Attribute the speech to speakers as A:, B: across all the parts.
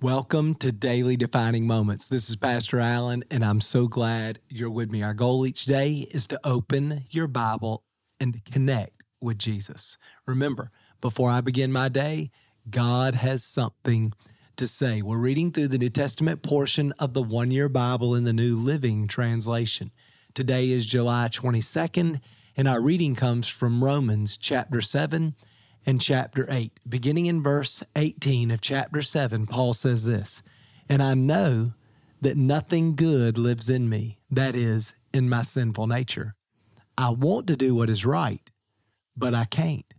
A: Welcome to Daily Defining Moments. This is Pastor Allen, and I'm so glad you're with me. Our goal each day is to open your Bible and connect with Jesus. Remember, before I begin my day, God has something to say. We're reading through the New Testament portion of the one year Bible in the New Living Translation. Today is July 22nd, and our reading comes from Romans chapter 7 and chapter 8. Beginning in verse 18 of chapter 7, Paul says this And I know that nothing good lives in me, that is, in my sinful nature. I want to do what is right, but I can't.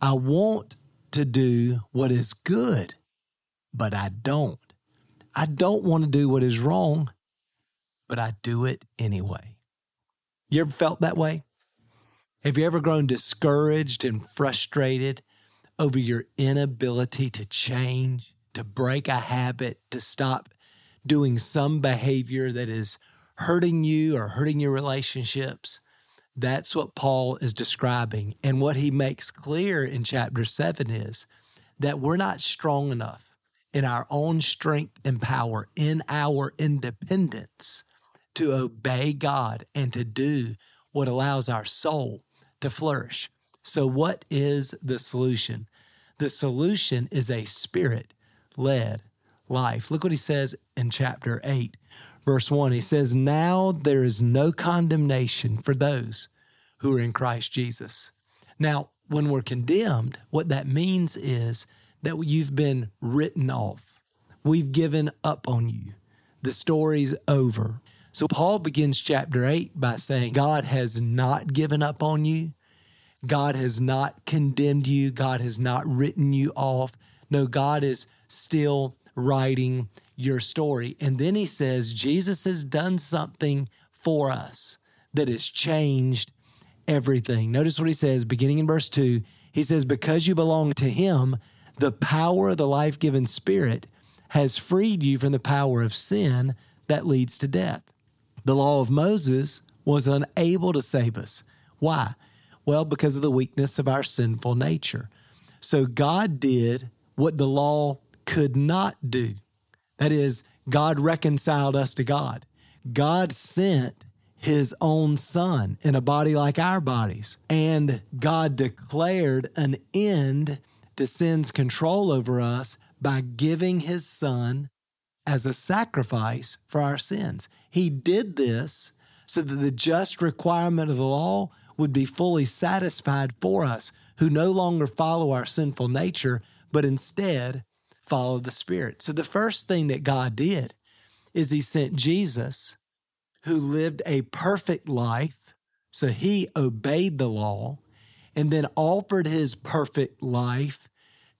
A: I want to do what is good, but I don't. I don't want to do what is wrong, but I do it anyway. You ever felt that way? Have you ever grown discouraged and frustrated over your inability to change, to break a habit, to stop doing some behavior that is hurting you or hurting your relationships? That's what Paul is describing. And what he makes clear in chapter 7 is that we're not strong enough in our own strength and power, in our independence, to obey God and to do what allows our soul to flourish. So, what is the solution? The solution is a spirit led life. Look what he says in chapter 8, verse 1. He says, Now there is no condemnation for those who are in Christ Jesus. Now, when we're condemned, what that means is that you've been written off. We've given up on you. The story's over. So Paul begins chapter 8 by saying, God has not given up on you. God has not condemned you. God has not written you off. No, God is still writing your story. And then he says, Jesus has done something for us that has changed everything. Notice what he says, beginning in verse 2. He says, Because you belong to him, the power of the life giving spirit has freed you from the power of sin that leads to death. The law of Moses was unable to save us. Why? Well, because of the weakness of our sinful nature. So God did what the law could not do. That is, God reconciled us to God. God sent his own son in a body like our bodies. And God declared an end to sin's control over us by giving his son as a sacrifice for our sins. He did this so that the just requirement of the law would be fully satisfied for us who no longer follow our sinful nature, but instead follow the Spirit. So the first thing that God did is He sent Jesus, who lived a perfect life. So He obeyed the law and then offered His perfect life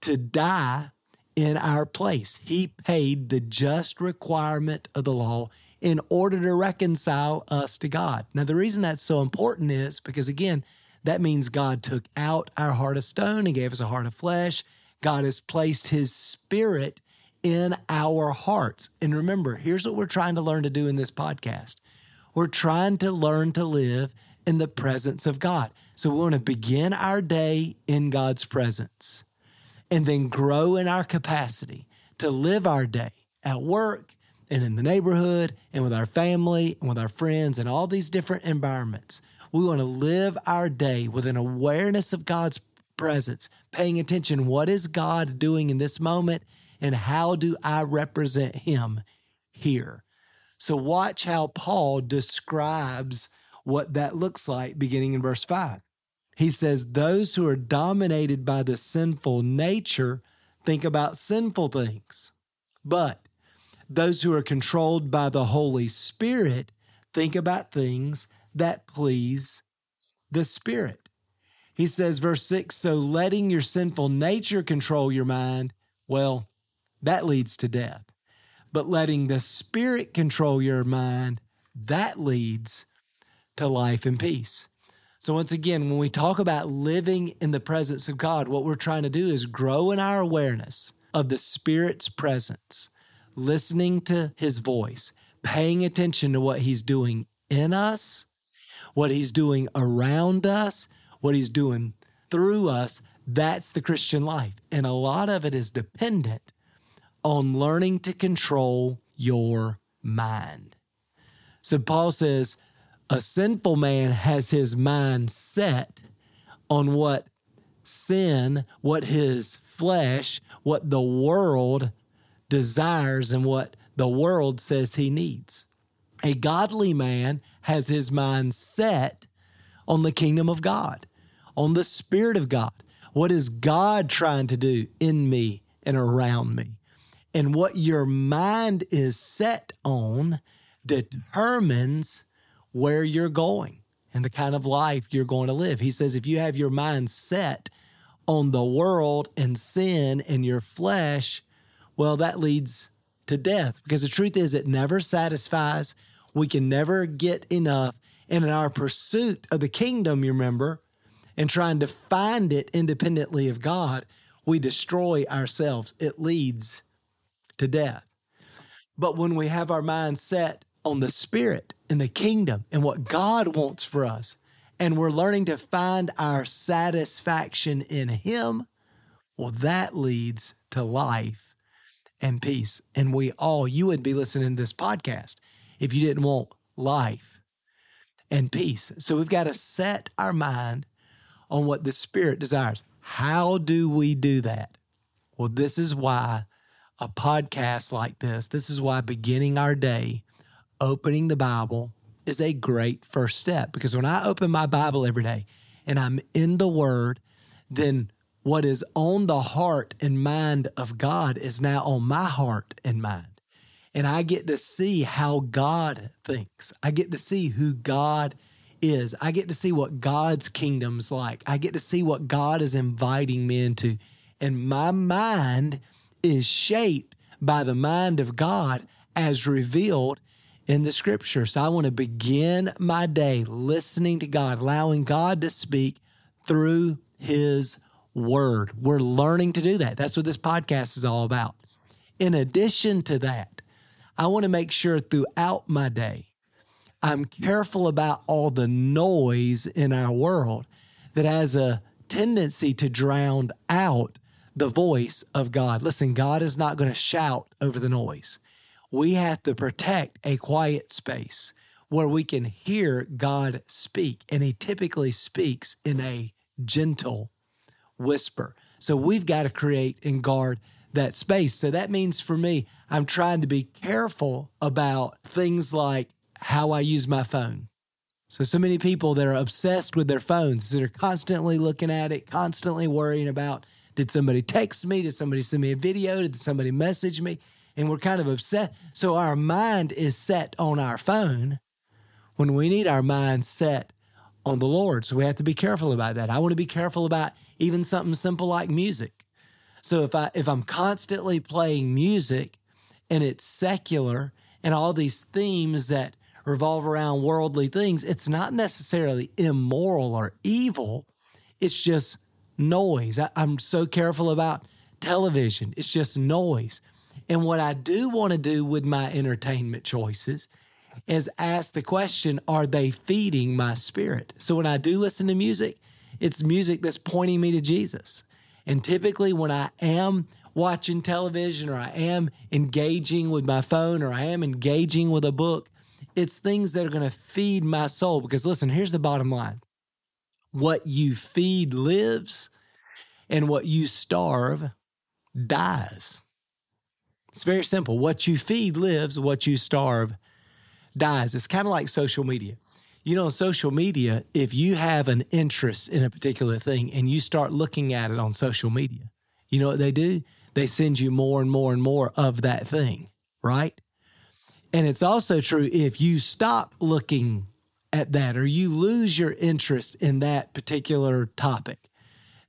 A: to die in our place. He paid the just requirement of the law in order to reconcile us to God. Now, the reason that's so important is because, again, that means God took out our heart of stone and gave us a heart of flesh. God has placed his spirit in our hearts. And remember, here's what we're trying to learn to do in this podcast we're trying to learn to live in the presence of God. So we want to begin our day in God's presence and then grow in our capacity to live our day at work, and in the neighborhood and with our family and with our friends and all these different environments. We want to live our day with an awareness of God's presence, paying attention what is God doing in this moment and how do I represent him here. So watch how Paul describes what that looks like beginning in verse 5. He says those who are dominated by the sinful nature think about sinful things. But those who are controlled by the Holy Spirit think about things that please the Spirit. He says, verse 6 So letting your sinful nature control your mind, well, that leads to death. But letting the Spirit control your mind, that leads to life and peace. So, once again, when we talk about living in the presence of God, what we're trying to do is grow in our awareness of the Spirit's presence listening to his voice, paying attention to what he's doing in us, what he's doing around us, what he's doing through us. That's the Christian life. And a lot of it is dependent on learning to control your mind. So Paul says, a sinful man has his mind set on what sin, what his flesh, what the world desires, and what the world says he needs. A godly man has his mind set on the kingdom of God, on the Spirit of God. What is God trying to do in me and around me? And what your mind is set on determines where you're going and the kind of life you're going to live. He says, if you have your mind set on the world and sin and your flesh, well, that leads to death because the truth is, it never satisfies. We can never get enough. And in our pursuit of the kingdom, you remember, and trying to find it independently of God, we destroy ourselves. It leads to death. But when we have our mind set on the Spirit and the kingdom and what God wants for us, and we're learning to find our satisfaction in Him, well, that leads to life and peace. And we all, you would be listening to this podcast if you didn't want life and peace. So we've got to set our mind on what the Spirit desires. How do we do that? Well, this is why a podcast like this, this is why beginning our day, opening the Bible is a great first step. Because when I open my Bible every day and I'm in the Word, then what is on the heart and mind of God is now on my heart and mind. And I get to see how God thinks. I get to see who God is. I get to see what God's kingdom's like. I get to see what God is inviting me into. And my mind is shaped by the mind of God as revealed in the scripture. So I want to begin my day listening to God, allowing God to speak through his word. We're learning to do that. That's what this podcast is all about. In addition to that, I want to make sure throughout my day, I'm careful about all the noise in our world that has a tendency to drown out the voice of God. Listen, God is not going to shout over the noise. We have to protect a quiet space where we can hear God speak. And He typically speaks in a gentle whisper. So we've got to create and guard that space. So that means for me, I'm trying to be careful about things like how I use my phone. So, so many people that are obsessed with their phones that are constantly looking at it, constantly worrying about did somebody text me? Did somebody send me a video? Did somebody message me? And we're kind of upset. So our mind is set on our phone when we need our mind set on the Lord. So we have to be careful about that. I want to be careful about even something simple like music. So if I if I'm constantly playing music and it's secular and all these themes that revolve around worldly things, it's not necessarily immoral or evil. It's just noise. I, am so careful about television. It's just noise. And what I do want to do with my entertainment choices is ask the question are they feeding my spirit? So when I do listen to music, it's music that's pointing me to Jesus. And typically, when I am watching television or I am engaging with my phone or I am engaging with a book, it's things that are going to feed my soul. Because listen, here's the bottom line what you feed lives, and what you starve dies. It's very simple. What you feed lives, what you starve dies. It's kind of like social media. You know, social media, if you have an interest in a particular thing and you start looking at it on social media, you know what they do? They send you more and more and more of that thing, right? And it's also true if you stop looking at that or you lose your interest in that particular topic,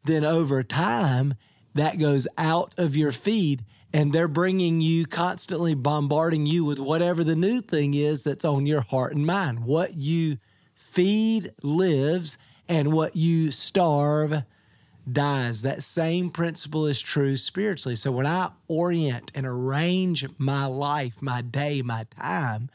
A: then over time, that goes out of your feed and they're bringing you constantly bombarding you with whatever the new thing is that's on your heart and mind. What you feed lives and what you starve dies. That same principle is true spiritually. So when I orient and arrange my life, my day, my time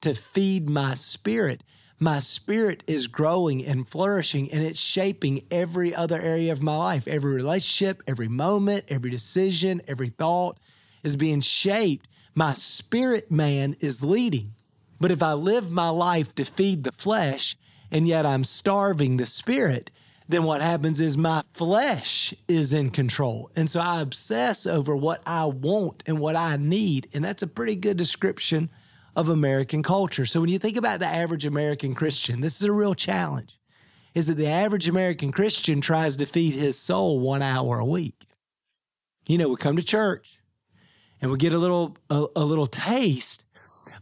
A: to feed my spirit, my spirit is growing and flourishing and it's shaping every other area of my life, every relationship, every moment, every decision, every thought. is being shaped. My spirit man is leading. But if I live my life to feed the flesh and yet I'm starving the spirit, then what happens is my flesh is in control. And so I obsess over what I want and what I need. And that's a pretty good description of American culture. So when you think about the average American Christian, this is a real challenge. Is that the average American Christian tries to feed his soul one hour a week? You know, we come to church and we get a little a, a little taste,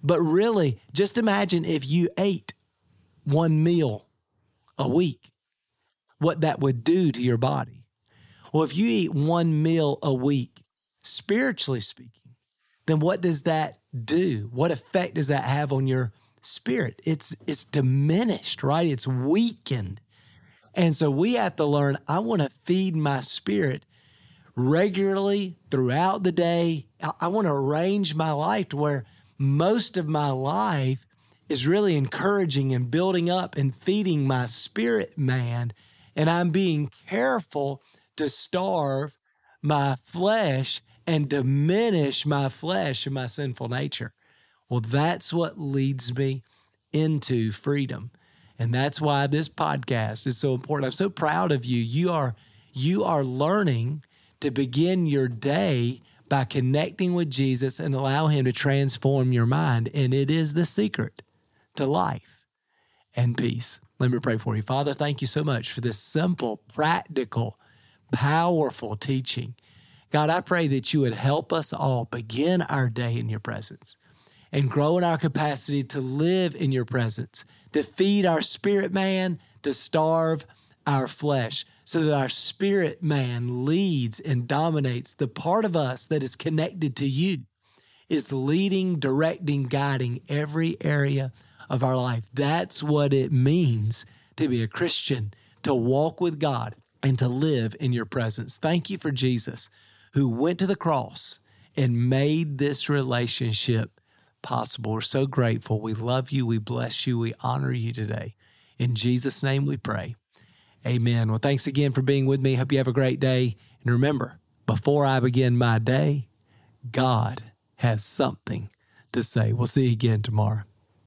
A: but really, just imagine if you ate one meal a week what that would do to your body. Well, if you eat one meal a week, spiritually speaking, then what does that do? What effect does that have on your spirit? It's it's diminished, right? It's weakened. And so we have to learn I want to feed my spirit regularly throughout the day. I, I want to arrange my life to where most of my life is really encouraging and building up and feeding my spirit man and I'm being careful to starve my flesh and diminish my flesh and my sinful nature. Well, that's what leads me into freedom. And that's why this podcast is so important. I'm so proud of you. You are you are learning to begin your day by connecting with Jesus and allow him to transform your mind and it is the secret to life and peace. Let me pray for you. Father, thank you so much for this simple, practical, powerful teaching. God, I pray that you would help us all begin our day in your presence and grow in our capacity to live in your presence, to feed our spirit man, to starve our flesh, so that our spirit man leads and dominates the part of us that is connected to you, is leading, directing, guiding every area of our life. That's what it means to be a Christian, to walk with God and to live in your presence. Thank you for Jesus who went to the cross and made this relationship possible. We're so grateful. We love you. We bless you. We honor you today. In Jesus' name we pray. Amen. Well, thanks again for being with me. Hope you have a great day. And remember, before I begin my day, God has something to say. We'll see you again tomorrow.